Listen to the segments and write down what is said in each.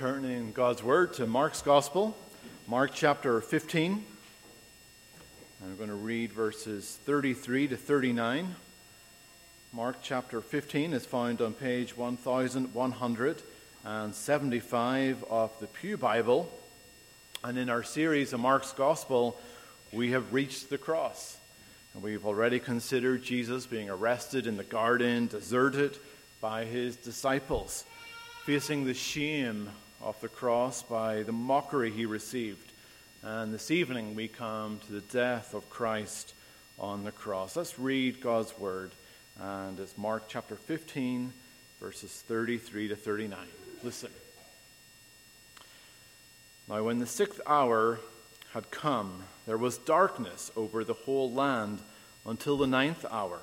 turning God's Word to Mark's Gospel, Mark chapter 15. I'm going to read verses 33 to 39. Mark chapter 15 is found on page 1175 of the Pew Bible. And in our series of Mark's Gospel, we have reached the cross. And we've already considered Jesus being arrested in the garden, deserted by his disciples facing the shame of the cross by the mockery he received. And this evening we come to the death of Christ on the cross. Let's read God's word. And it's Mark chapter 15, verses 33 to 39. Listen. Now, when the sixth hour had come, there was darkness over the whole land until the ninth hour.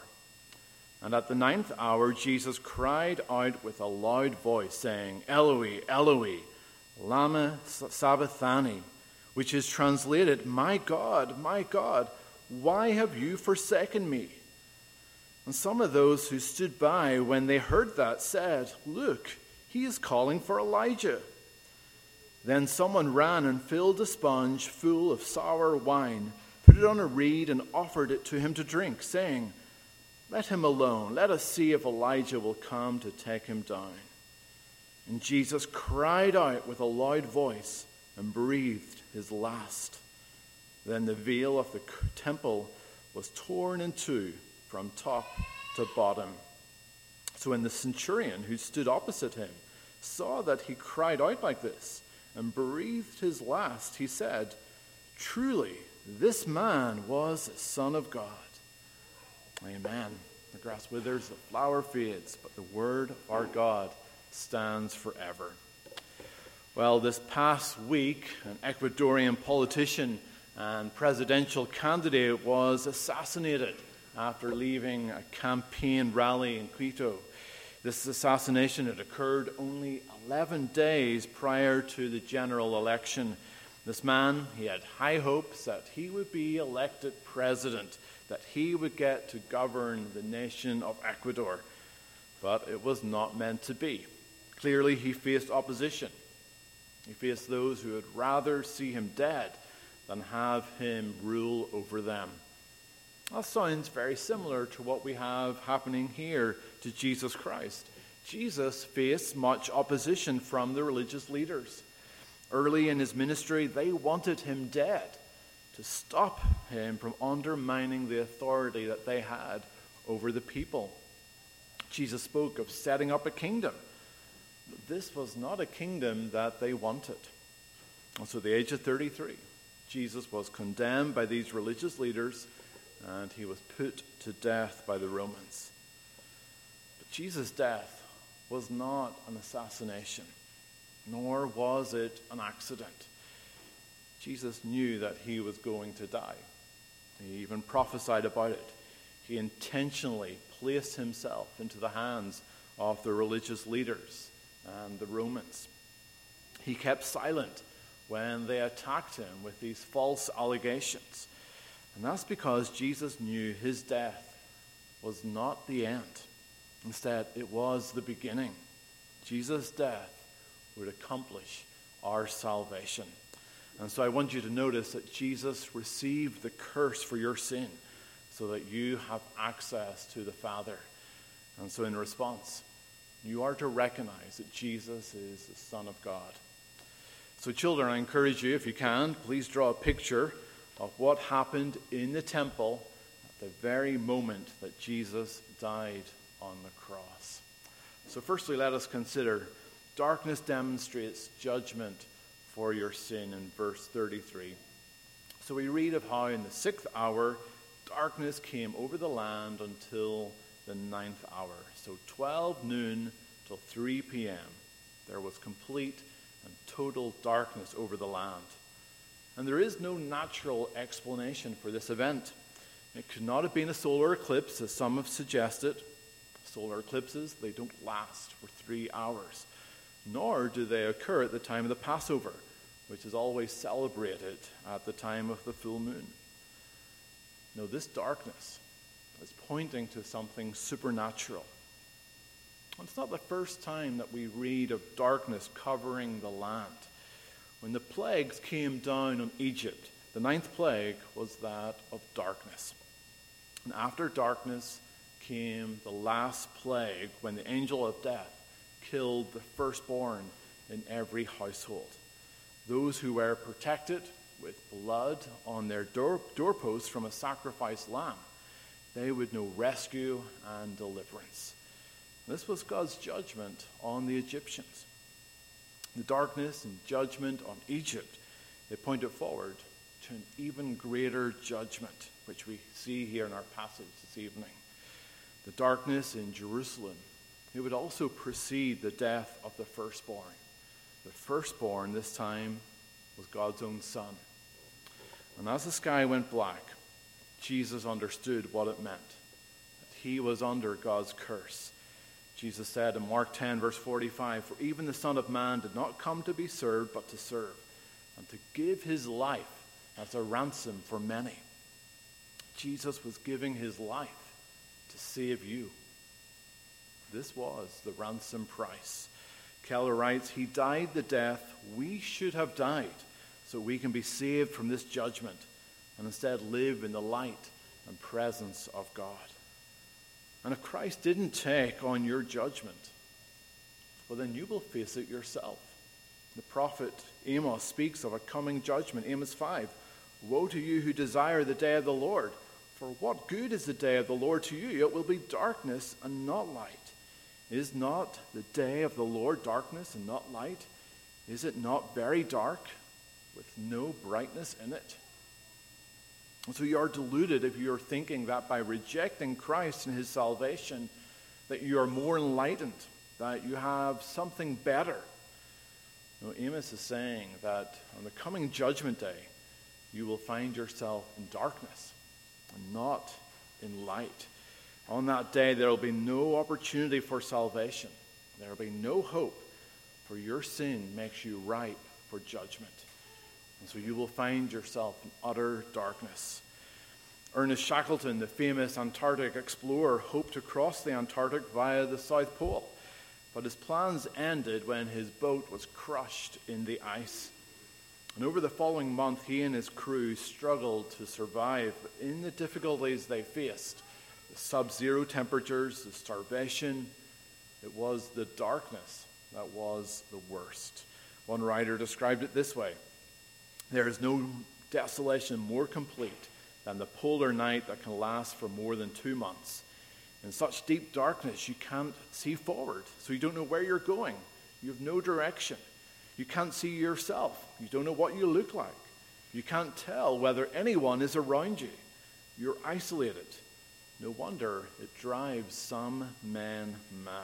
And at the ninth hour, Jesus cried out with a loud voice, saying, Eloi, Eloi, Lama Sabachthani, which is translated, My God, my God, why have you forsaken me? And some of those who stood by when they heard that said, Look, he is calling for Elijah. Then someone ran and filled a sponge full of sour wine, put it on a reed, and offered it to him to drink, saying, let him alone. Let us see if Elijah will come to take him down. And Jesus cried out with a loud voice and breathed his last. Then the veil of the temple was torn in two from top to bottom. So when the centurion who stood opposite him saw that he cried out like this and breathed his last, he said, Truly, this man was a son of God. Amen. The grass withers, the flower fades, but the word of our God stands forever. Well, this past week, an Ecuadorian politician and presidential candidate was assassinated after leaving a campaign rally in Quito. This assassination had occurred only 11 days prior to the general election. This man, he had high hopes that he would be elected president that he would get to govern the nation of Ecuador. But it was not meant to be. Clearly, he faced opposition. He faced those who would rather see him dead than have him rule over them. That sounds very similar to what we have happening here to Jesus Christ. Jesus faced much opposition from the religious leaders. Early in his ministry, they wanted him dead to stop him from undermining the authority that they had over the people. Jesus spoke of setting up a kingdom. This was not a kingdom that they wanted. And so, at the age of 33, Jesus was condemned by these religious leaders and he was put to death by the Romans. But Jesus' death was not an assassination, nor was it an accident. Jesus knew that he was going to die. He even prophesied about it. He intentionally placed himself into the hands of the religious leaders and the Romans. He kept silent when they attacked him with these false allegations. And that's because Jesus knew his death was not the end. Instead, it was the beginning. Jesus' death would accomplish our salvation. And so I want you to notice that Jesus received the curse for your sin so that you have access to the Father. And so, in response, you are to recognize that Jesus is the Son of God. So, children, I encourage you, if you can, please draw a picture of what happened in the temple at the very moment that Jesus died on the cross. So, firstly, let us consider darkness demonstrates judgment for your sin in verse 33. So we read of how in the sixth hour darkness came over the land until the ninth hour. So 12 noon till 3 p.m. There was complete and total darkness over the land. And there is no natural explanation for this event. It could not have been a solar eclipse, as some have suggested. Solar eclipses, they don't last for three hours, nor do they occur at the time of the Passover which is always celebrated at the time of the full moon. No, this darkness is pointing to something supernatural. It's not the first time that we read of darkness covering the land. When the plagues came down on Egypt, the ninth plague was that of darkness. And after darkness came the last plague when the angel of death killed the firstborn in every household. Those who were protected with blood on their door, doorposts from a sacrificed lamb, they would know rescue and deliverance. This was God's judgment on the Egyptians. The darkness and judgment on Egypt, it pointed forward to an even greater judgment, which we see here in our passage this evening. The darkness in Jerusalem, it would also precede the death of the firstborn. The firstborn this time was God's own son. And as the sky went black, Jesus understood what it meant that he was under God's curse Jesus said in Mark 10, verse 45, For even the Son of Man did not come to be served, but to serve, and to give his life as a ransom for many. Jesus was giving his life to save you. This was the ransom price. Keller writes, He died the death we should have died, so we can be saved from this judgment and instead live in the light and presence of God. And if Christ didn't take on your judgment, well, then you will face it yourself. The prophet Amos speaks of a coming judgment. Amos 5 Woe to you who desire the day of the Lord! For what good is the day of the Lord to you? It will be darkness and not light. Is not the day of the Lord darkness and not light? Is it not very dark with no brightness in it? So you are deluded if you are thinking that by rejecting Christ and his salvation, that you are more enlightened, that you have something better. No, Amos is saying that on the coming judgment day, you will find yourself in darkness and not in light. On that day, there will be no opportunity for salvation. There will be no hope, for your sin makes you ripe for judgment. And so you will find yourself in utter darkness. Ernest Shackleton, the famous Antarctic explorer, hoped to cross the Antarctic via the South Pole, but his plans ended when his boat was crushed in the ice. And over the following month, he and his crew struggled to survive in the difficulties they faced the sub zero temperatures, the starvation. It was the darkness that was the worst. One writer described it this way There is no desolation more complete than the polar night that can last for more than two months. In such deep darkness, you can't see forward, so you don't know where you're going. You have no direction. You can't see yourself. You don't know what you look like. You can't tell whether anyone is around you. You're isolated. No wonder it drives some men mad.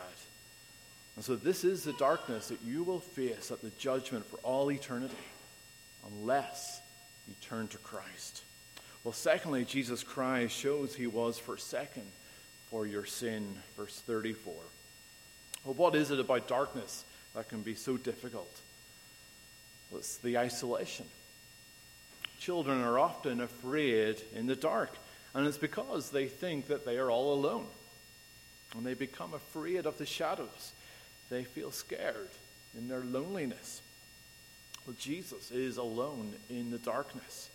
And so, this is the darkness that you will face at the judgment for all eternity unless you turn to Christ. Well, secondly, Jesus Christ shows he was forsaken for your sin. Verse 34. Well, what is it about darkness that can be so difficult? Well, it's the isolation. Children are often afraid in the dark, and it's because they think that they are all alone. And they become afraid of the shadows. They feel scared in their loneliness. Well, Jesus is alone in the darkness.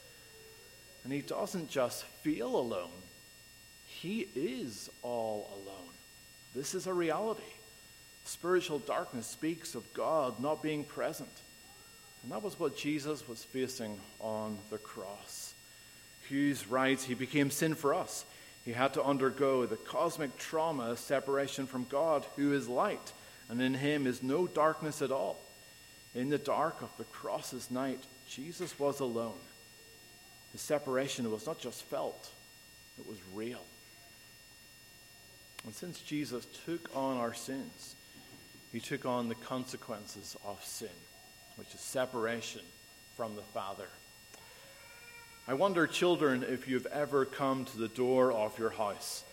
And he doesn't just feel alone, he is all alone. This is a reality. Spiritual darkness speaks of God not being present. And that was what Jesus was facing on the cross. Hughes writes, He became sin for us. He had to undergo the cosmic trauma of separation from God, who is light, and in him is no darkness at all. In the dark of the cross's night, Jesus was alone. The separation was not just felt, it was real. And since Jesus took on our sins, he took on the consequences of sin, which is separation from the Father. I wonder, children, if you've ever come to the door of your house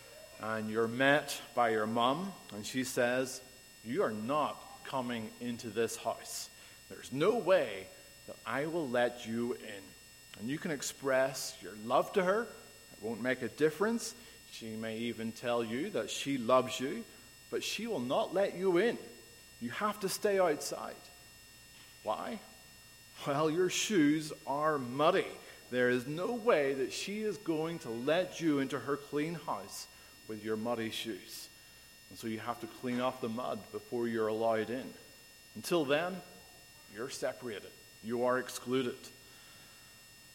and you're met by your mum, and she says, You are not coming into this house. There's no way that I will let you in. And you can express your love to her. It won't make a difference. She may even tell you that she loves you, but she will not let you in. You have to stay outside. Why? Well, your shoes are muddy. There is no way that she is going to let you into her clean house with your muddy shoes. And so you have to clean off the mud before you're allowed in. Until then, you're separated, you are excluded.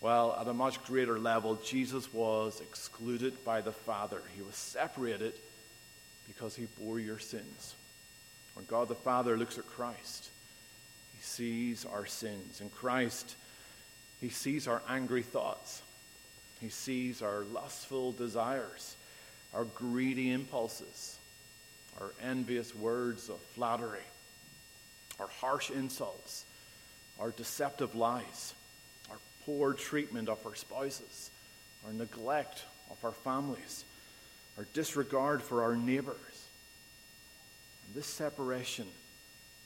Well, at a much greater level, Jesus was excluded by the Father. He was separated because he bore your sins. When God the Father looks at Christ, he sees our sins. And Christ, he sees our angry thoughts, he sees our lustful desires, our greedy impulses, our envious words of flattery, our harsh insults, our deceptive lies, our poor treatment of our spouses, our neglect of our families, our disregard for our neighbors. And this separation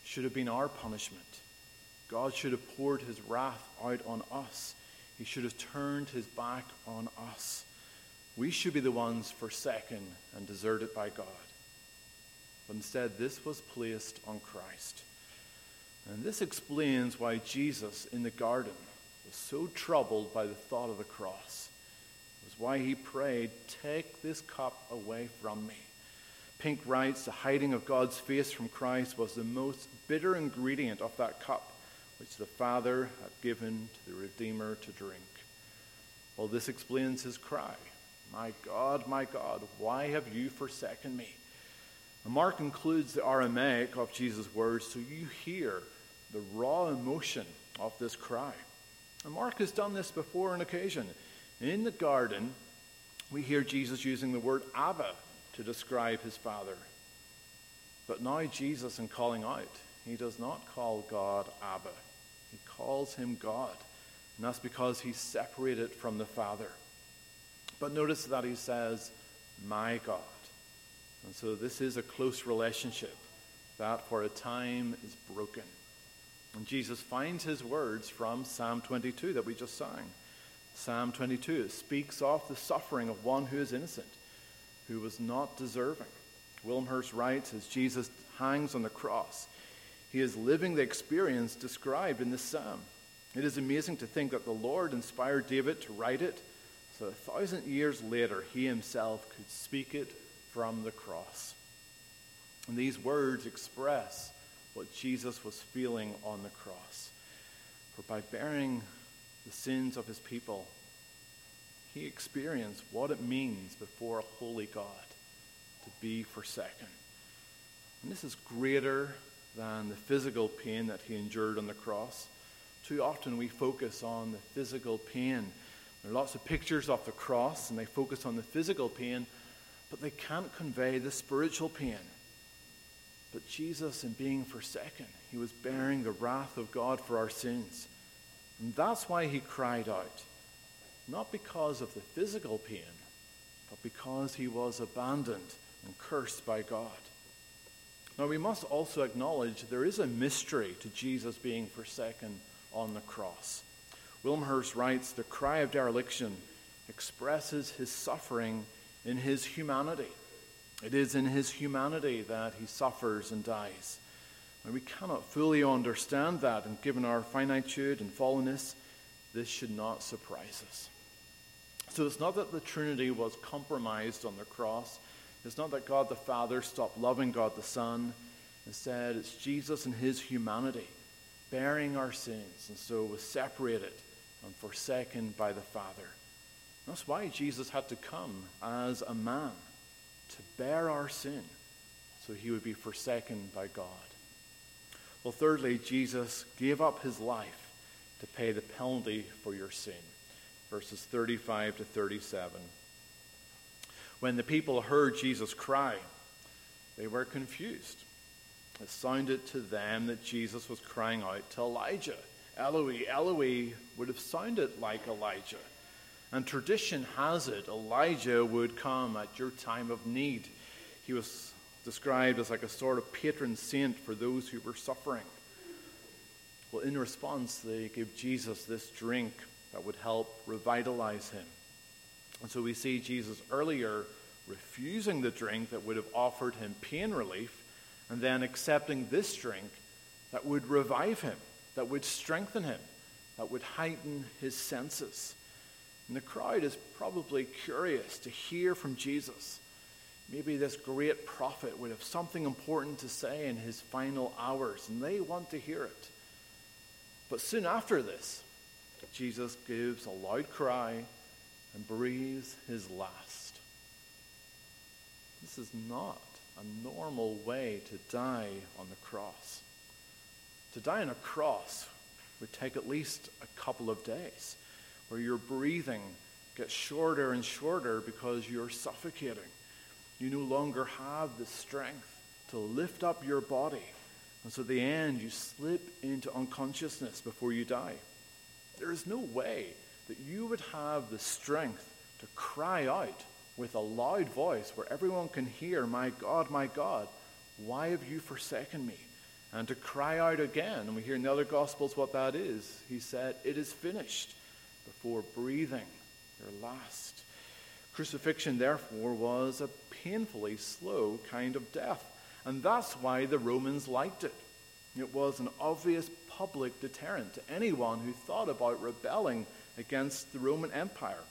should have been our punishment. God should have poured his wrath out on us. He should have turned his back on us. We should be the ones forsaken and deserted by God. But instead, this was placed on Christ. And this explains why Jesus in the garden was so troubled by the thought of the cross. It was why he prayed, Take this cup away from me. Pink writes, The hiding of God's face from Christ was the most bitter ingredient of that cup which the Father had given to the Redeemer to drink. Well, this explains his cry My God, my God, why have you forsaken me? Mark includes the Aramaic of Jesus' words so you hear the raw emotion of this cry. And Mark has done this before on occasion. In the garden, we hear Jesus using the word Abba to describe his Father. But now, Jesus, in calling out, he does not call God Abba, he calls him God. And that's because he's separated from the Father. But notice that he says, My God. And so this is a close relationship that for a time is broken. And Jesus finds his words from Psalm 22 that we just sang. Psalm 22 speaks of the suffering of one who is innocent, who was not deserving. Wilmshurst writes as Jesus hangs on the cross, he is living the experience described in this psalm. It is amazing to think that the Lord inspired David to write it, so a thousand years later, he himself could speak it from the cross. And these words express what Jesus was feeling on the cross. For by bearing the sins of his people, he experienced what it means before a holy God to be forsaken. And this is greater than the physical pain that he endured on the cross. Too often we focus on the physical pain. There are lots of pictures of the cross, and they focus on the physical pain but they can't convey the spiritual pain. But Jesus, in being forsaken, he was bearing the wrath of God for our sins. And that's why he cried out. Not because of the physical pain, but because he was abandoned and cursed by God. Now, we must also acknowledge there is a mystery to Jesus being forsaken on the cross. Wilmshurst writes The cry of dereliction expresses his suffering in his humanity. It is in his humanity that he suffers and dies. And we cannot fully understand that, and given our finitude and fallenness, this should not surprise us. So it's not that the Trinity was compromised on the cross. It's not that God the Father stopped loving God the Son. Instead, it's Jesus and his humanity bearing our sins, and so was separated and forsaken by the Father. That's why Jesus had to come as a man to bear our sin so he would be forsaken by God. Well, thirdly, Jesus gave up his life to pay the penalty for your sin. Verses 35 to 37. When the people heard Jesus cry, they were confused. It sounded to them that Jesus was crying out to Elijah. Eloi, Eloi would have sounded like Elijah. And tradition has it Elijah would come at your time of need. He was described as like a sort of patron saint for those who were suffering. Well, in response, they gave Jesus this drink that would help revitalize him. And so we see Jesus earlier refusing the drink that would have offered him pain relief, and then accepting this drink that would revive him, that would strengthen him, that would heighten his senses. And the crowd is probably curious to hear from Jesus. Maybe this great prophet would have something important to say in his final hours, and they want to hear it. But soon after this, Jesus gives a loud cry and breathes his last. This is not a normal way to die on the cross. To die on a cross would take at least a couple of days, where your breathing gets shorter and shorter because you're suffocating. You no longer have the strength to lift up your body. And so, at the end, you slip into unconsciousness before you die. There is no way that you would have the strength to cry out with a loud voice where everyone can hear, My God, my God, why have you forsaken me? And to cry out again. And we hear in the other Gospels what that is. He said, It is finished, before breathing your last. Crucifixion, therefore, was a painfully slow kind of death. And that's why the Romans liked it. It was an obvious public deterrent to anyone who thought about rebelling against the Roman Empire.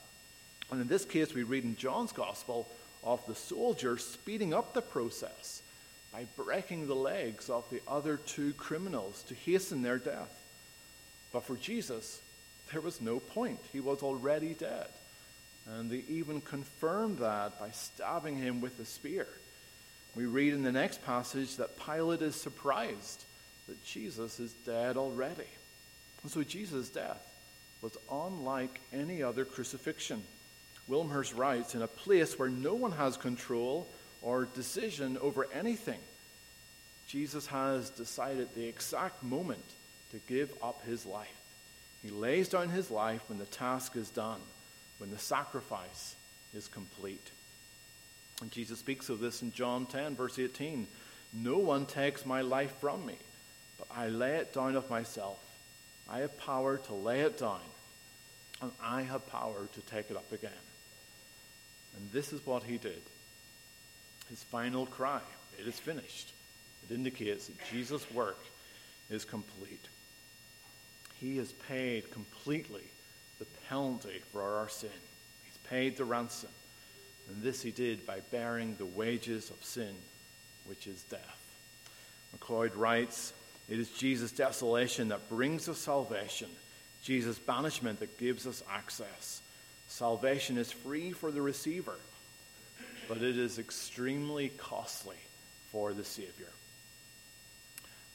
And in this case, we read in John's Gospel of the soldier speeding up the process by breaking the legs of the other two criminals to hasten their death. But for Jesus, there was no point. He was already dead. And they even confirmed that by stabbing him with a spear. We read in the next passage that Pilate is surprised that Jesus is dead already. And so Jesus' death was unlike any other crucifixion. Wilmshurst writes, in a place where no one has control or decision over anything, Jesus has decided the exact moment to give up his life. He lays down his life when the task is done, when the sacrifice is complete. And Jesus speaks of this in John 10, verse 18. No one takes my life from me, but I lay it down of myself. I have power to lay it down, and I have power to take it up again. And this is what he did. His final cry, it is finished. It indicates that Jesus' work is complete. He has paid completely the penalty for our sin. He's paid the ransom. And this he did by bearing the wages of sin, which is death. MacLeod writes, It is Jesus' desolation that brings us salvation, Jesus' banishment that gives us access. Salvation is free for the receiver, but it is extremely costly for the Savior.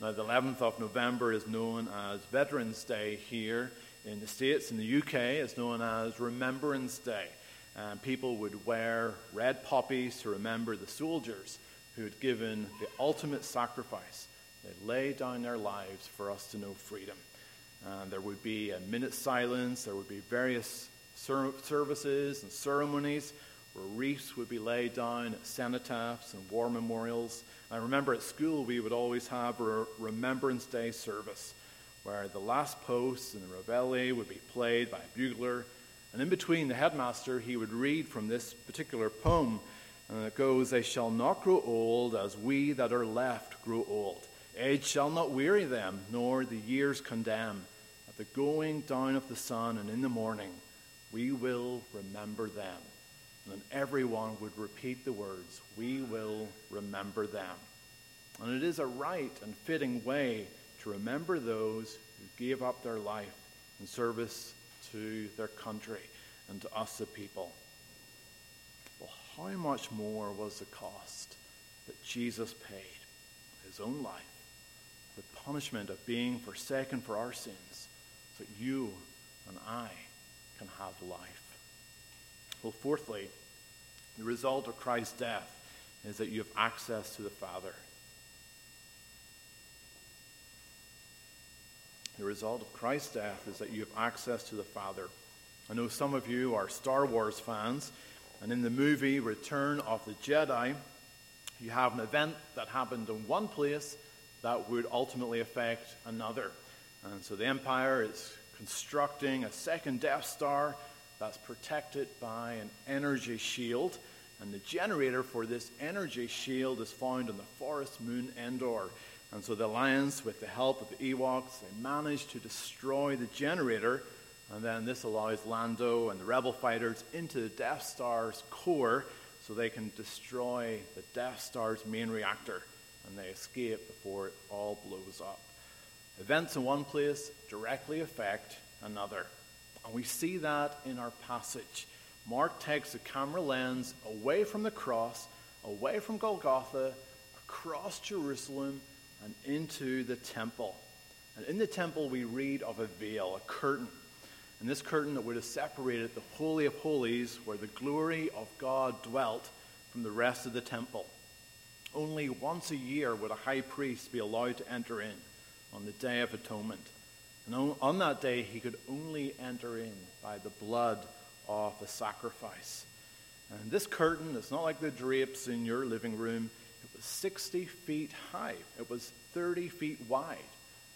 Now, the 11th of November is known as Veterans Day here in the States. In the UK, it's known as Remembrance Day. And people would wear red poppies to remember the soldiers who had given the ultimate sacrifice. They laid down their lives for us to know freedom. And there would be a minute silence, there would be various services and ceremonies where wreaths would be laid down at cenotaphs and war memorials. I remember at school we would always have a Remembrance Day service where the last post and the reveille would be played by a bugler. And in between, the headmaster, he would read from this particular poem. Uh, and it goes, They shall not grow old as we that are left grow old. Age shall not weary them, nor the years condemn. At the going down of the sun and in the morning, we will remember them. And then everyone would repeat the words, We will remember them. And it is a right and fitting way to remember those who gave up their life in service to their country and to us, the people. Well, how much more was the cost that Jesus paid? His own life, punishment of being forsaken for our sins, so that you and I can have life. Well, fourthly, the result of Christ's death is that you have access to the Father. The result of Christ's death is that you have access to the Father. I know some of you are Star Wars fans, and in the movie Return of the Jedi, you have an event that happened in one place that would ultimately affect another. And so the Empire is constructing a second Death Star that's protected by an energy shield. And the generator for this energy shield is found on the forest moon Endor. And so the Alliance, with the help of the Ewoks, they manage to destroy the generator. And then this allows Lando and the rebel fighters into the Death Star's core so they can destroy the Death Star's main reactor. And they escape before it all blows up. Events in one place directly affect another. And we see that in our passage. Mark takes the camera lens away from the cross, away from Golgotha, across Jerusalem, and into the temple. And in the temple, we read of a veil, a curtain. And this curtain that would have separated the Holy of Holies, where the glory of God dwelt, from the rest of the temple. Only once a year would a high priest be allowed to enter in on the Day of Atonement. And on that day, he could only enter in by the blood of a sacrifice. And this curtain is not like the drapes in your living room. It was 60 feet high, it was 30 feet wide,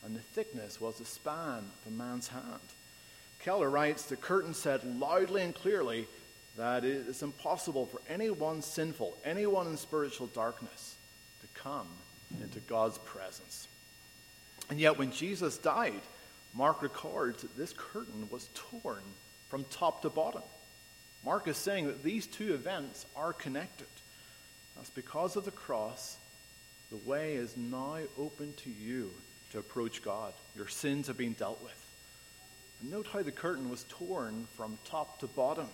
and the thickness was the span of a man's hand. Keller writes The curtain said loudly and clearly that it is impossible for anyone sinful, anyone in spiritual darkness, to come into God's presence. And yet, when Jesus died, Mark records that this curtain was torn from top to bottom. Mark is saying that these two events are connected. That's because of the cross, the way is now open to you to approach God. Your sins have been dealt with. And note how the curtain was torn from top to bottom.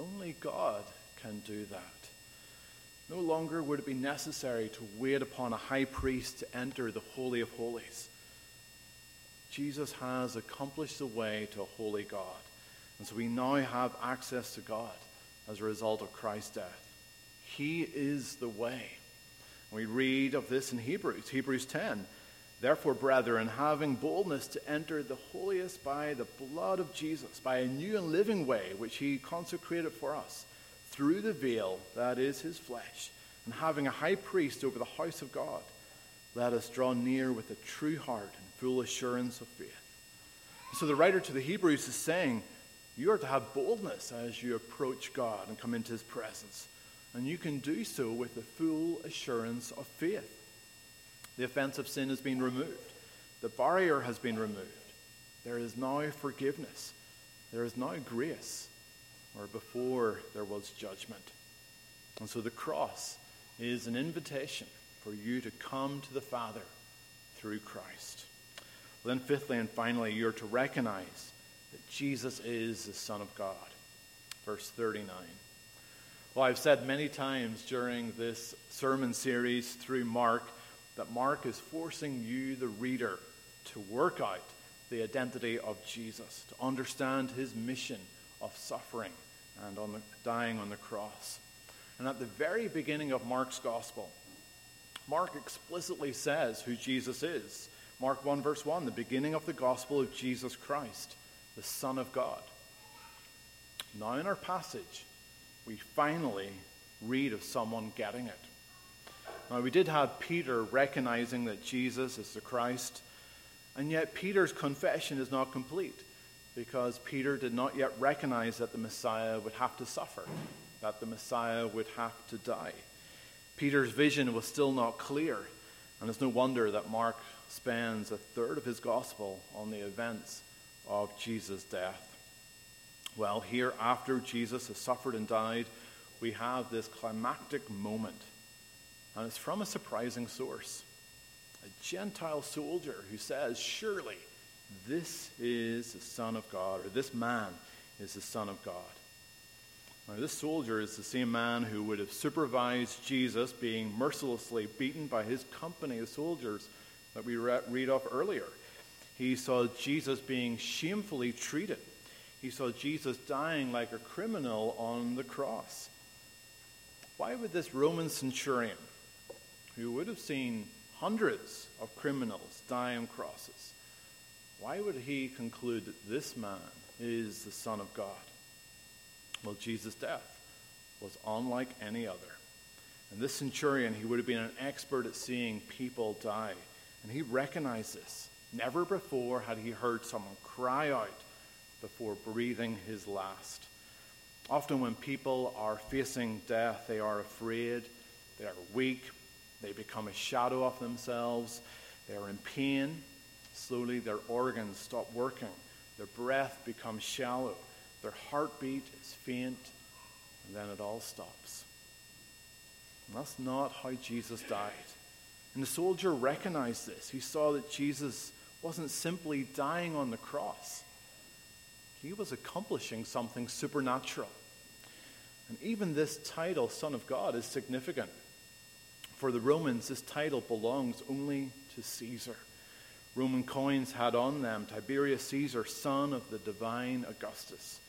Only God can do that. No longer would it be necessary to wait upon a high priest to enter the Holy of Holies. Jesus has accomplished the way to a holy God. And so we now have access to God as a result of Christ's death. He is the way. We read of this in Hebrews, Hebrews 10. Therefore, brethren, having boldness to enter the holiest by the blood of Jesus, by a new and living way which he consecrated for us, through the veil that is his flesh, and having a high priest over the house of God, let us draw near with a true heart and full assurance of faith. So the writer to the Hebrews is saying, you are to have boldness as you approach God and come into his presence. And you can do so with the full assurance of faith. The offense of sin has been removed, the barrier has been removed. There is now forgiveness, there is now grace, where before there was judgment. And so the cross is an invitation for you to come to the Father through Christ. Well, then, fifthly and finally, you're to recognize that Jesus is the Son of God. Verse 39. Well, I've said many times during this sermon series through Mark that Mark is forcing you, the reader, to work out the identity of Jesus, to understand his mission of suffering and on the, dying on the cross. And at the very beginning of Mark's gospel, Mark explicitly says who Jesus is. Mark 1, verse 1, the beginning of the gospel of Jesus Christ, the Son of God. Now, in our passage, we finally read of someone getting it. Now, we did have Peter recognizing that Jesus is the Christ, and yet Peter's confession is not complete because Peter did not yet recognize that the Messiah would have to suffer, that the Messiah would have to die. Peter's vision was still not clear, and it's no wonder that Mark spends a third of his gospel on the events of Jesus' death. Well, here, after Jesus has suffered and died, we have this climactic moment, and it's from a surprising source. A Gentile soldier who says, Surely this is the Son of God, or this man is the Son of God. Now, this soldier is the same man who would have supervised Jesus being mercilessly beaten by his company of soldiers that we read off earlier. He saw Jesus being shamefully treated. He saw Jesus dying like a criminal on the cross. Why would this Roman centurion, who would have seen hundreds of criminals die on crosses, why would he conclude that this man is the Son of God? Well, Jesus' death was unlike any other. And this centurion, he would have been an expert at seeing people die. And he recognized this. Never before had he heard someone cry out before breathing his last. Often, when people are facing death, they are afraid, they are weak, they become a shadow of themselves, they are in pain. Slowly, their organs stop working, their breath becomes shallow, their heartbeat is faint, and then it all stops. And that's not how Jesus died. And the soldier recognized this. He saw that Jesus wasn't simply dying on the cross, he was accomplishing something supernatural. And even this title, Son of God, is significant. For the Romans, this title belongs only to Caesar. Roman coins had on them Tiberius Caesar, son of the divine Augustus.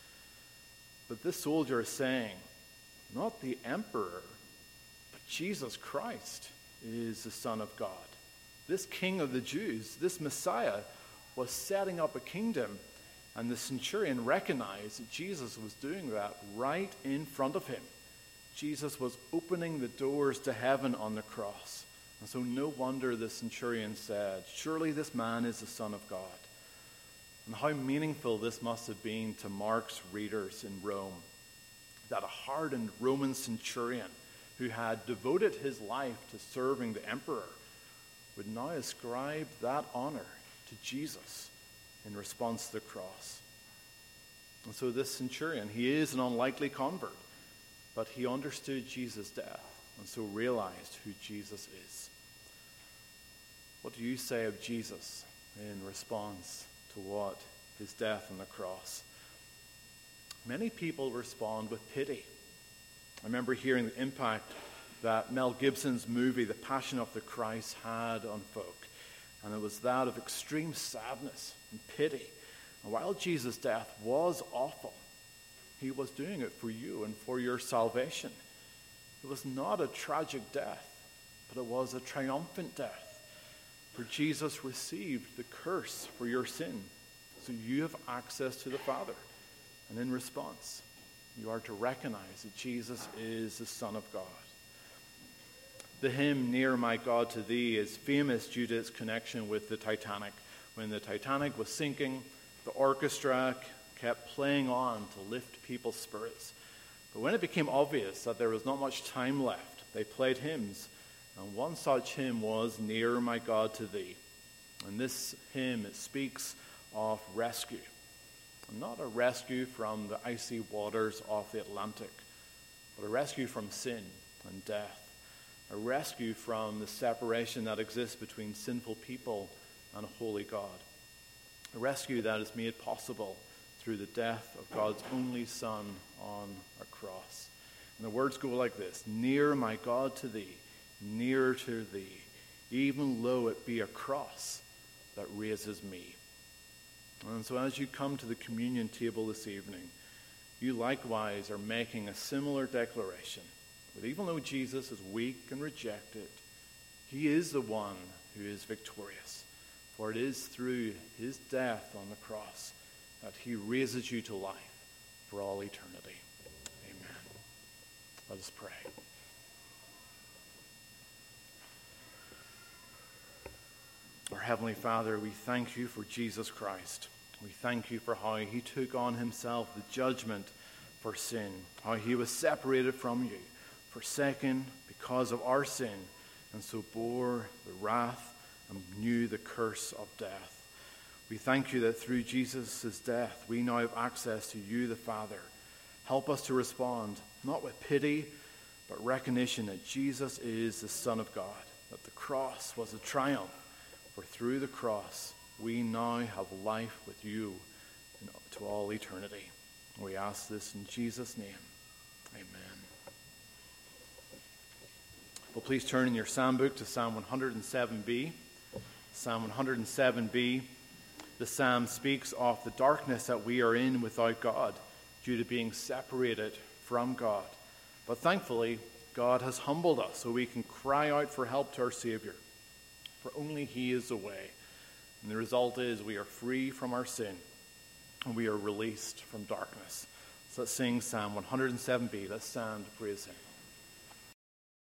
But this soldier is saying, not the emperor, but Jesus Christ is the Son of God. This King of the Jews, this Messiah, was setting up a kingdom, and the centurion recognized that Jesus was doing that right in front of him. Jesus was opening the doors to heaven on the cross. And so, no wonder the centurion said, Surely this man is the Son of God. And how meaningful this must have been to Mark's readers in Rome that a hardened Roman centurion who had devoted his life to serving the emperor, would now ascribe that honor to Jesus in response to the cross. And so, this centurion, he is an unlikely convert, but he understood Jesus' death and so realized who Jesus is. What do you say of Jesus in response to what his death on the cross? Many people respond with pity I remember hearing the impact that Mel Gibson's movie, The Passion of the Christ, had on folk. And it was that of extreme sadness and pity. And while Jesus' death was awful, he was doing it for you and for your salvation. It was not a tragic death, but it was a triumphant death. For Jesus received the curse for your sin, so you have access to the Father. And in response, you are to recognize that Jesus is the Son of God. The hymn, Near My God to Thee, is famous due to its connection with the Titanic. When the Titanic was sinking, the orchestra kept playing on to lift people's spirits. But when it became obvious that there was not much time left, they played hymns. And one such hymn was Near My God to Thee. And this hymn, it speaks of rescue not a rescue from the icy waters of the Atlantic, but a rescue from sin and death, a rescue from the separation that exists between sinful people and a holy God, a rescue that is made possible through the death of God's only Son on a cross. And the words go like this Near my God to thee, near to thee, even though it be a cross that raises me. And so, as you come to the communion table this evening, you likewise are making a similar declaration that even though Jesus is weak and rejected, he is the one who is victorious. For it is through his death on the cross that he raises you to life for all eternity. Amen. Let us pray. Our Heavenly Father, we thank you for Jesus Christ. We thank you for how he took on himself the judgment for sin, how he was separated from you, forsaken because of our sin, and so bore the wrath and knew the curse of death. We thank you that through Jesus' death, we now have access to you, the Father. Help us to respond, not with pity, but recognition that Jesus is the Son of God, that the cross was a triumph for through the cross, we now have life with you to all eternity. We ask this in Jesus' name. Amen. Well, please turn in your psalm book to Psalm 107b. Psalm 107b. The psalm speaks of the darkness that we are in without God due to being separated from God. But thankfully, God has humbled us so we can cry out for help to our Savior for only He is the way. And the result is we are free from our sin and we are released from darkness. So let's sing Psalm 107b. Let's stand, praise Him.